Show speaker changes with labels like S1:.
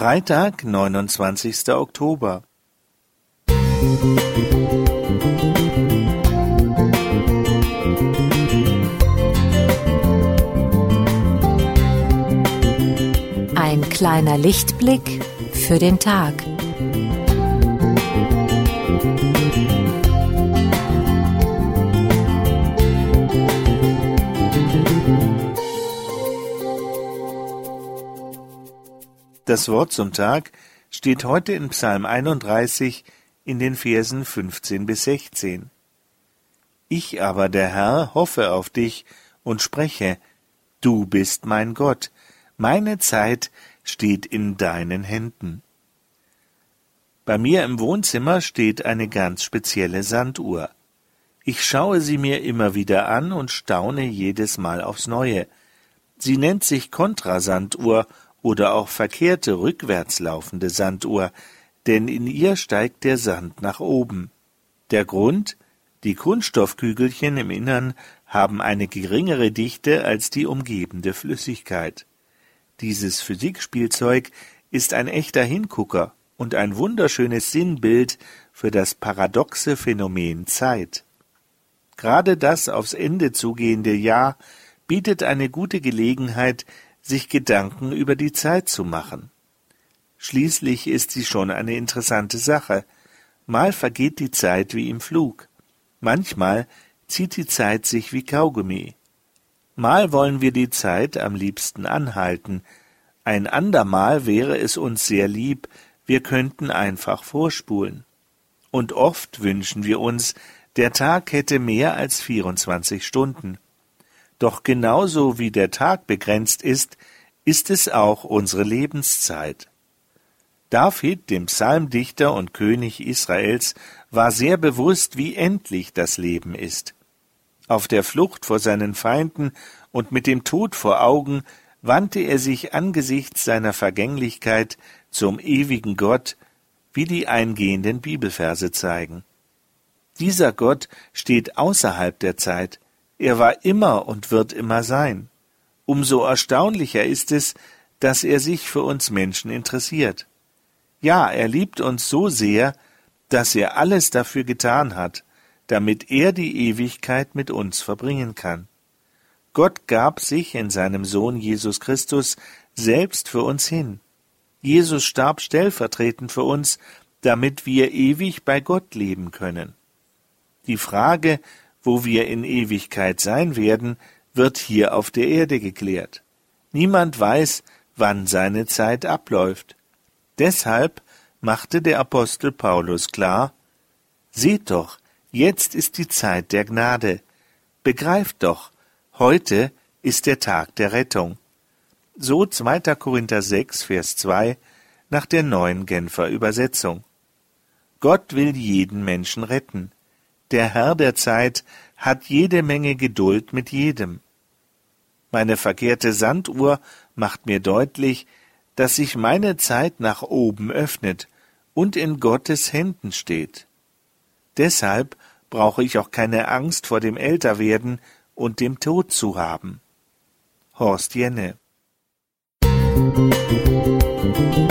S1: Freitag, 29. Oktober.
S2: Ein kleiner Lichtblick für den Tag.
S1: Das Wort zum Tag steht heute in Psalm 31 in den Versen 15 bis 16. Ich aber, der Herr, hoffe auf dich und spreche, du bist mein Gott, meine Zeit steht in deinen Händen. Bei mir im Wohnzimmer steht eine ganz spezielle Sanduhr. Ich schaue sie mir immer wieder an und staune jedes Mal aufs Neue. Sie nennt sich Kontrasanduhr oder auch verkehrte rückwärts laufende Sanduhr, denn in ihr steigt der Sand nach oben. Der Grund? Die Kunststoffkügelchen im Innern haben eine geringere Dichte als die umgebende Flüssigkeit. Dieses Physikspielzeug ist ein echter Hingucker und ein wunderschönes Sinnbild für das paradoxe Phänomen Zeit. Gerade das aufs Ende zugehende Jahr bietet eine gute Gelegenheit, sich Gedanken über die Zeit zu machen. Schließlich ist sie schon eine interessante Sache. Mal vergeht die Zeit wie im Flug. Manchmal zieht die Zeit sich wie Kaugummi. Mal wollen wir die Zeit am liebsten anhalten. Ein andermal wäre es uns sehr lieb, wir könnten einfach vorspulen. Und oft wünschen wir uns, der Tag hätte mehr als 24 Stunden. Doch genauso wie der Tag begrenzt ist, ist es auch unsere Lebenszeit. David, dem Psalmdichter und König Israels, war sehr bewusst, wie endlich das Leben ist. Auf der Flucht vor seinen Feinden und mit dem Tod vor Augen wandte er sich angesichts seiner Vergänglichkeit zum ewigen Gott, wie die eingehenden Bibelverse zeigen. Dieser Gott steht außerhalb der Zeit, er war immer und wird immer sein. Umso erstaunlicher ist es, dass er sich für uns Menschen interessiert. Ja, er liebt uns so sehr, dass er alles dafür getan hat, damit er die Ewigkeit mit uns verbringen kann. Gott gab sich in seinem Sohn Jesus Christus selbst für uns hin. Jesus starb stellvertretend für uns, damit wir ewig bei Gott leben können. Die Frage, wo wir in Ewigkeit sein werden, wird hier auf der Erde geklärt. Niemand weiß, wann seine Zeit abläuft. Deshalb machte der Apostel Paulus klar, Seht doch, jetzt ist die Zeit der Gnade. Begreift doch, heute ist der Tag der Rettung. So 2. Korinther 6, Vers 2 nach der neuen Genfer Übersetzung. Gott will jeden Menschen retten. Der Herr der Zeit hat jede Menge Geduld mit jedem. Meine verkehrte Sanduhr macht mir deutlich, dass sich meine Zeit nach oben öffnet und in Gottes Händen steht. Deshalb brauche ich auch keine Angst vor dem Älterwerden und dem Tod zu haben. Horst Jenne Musik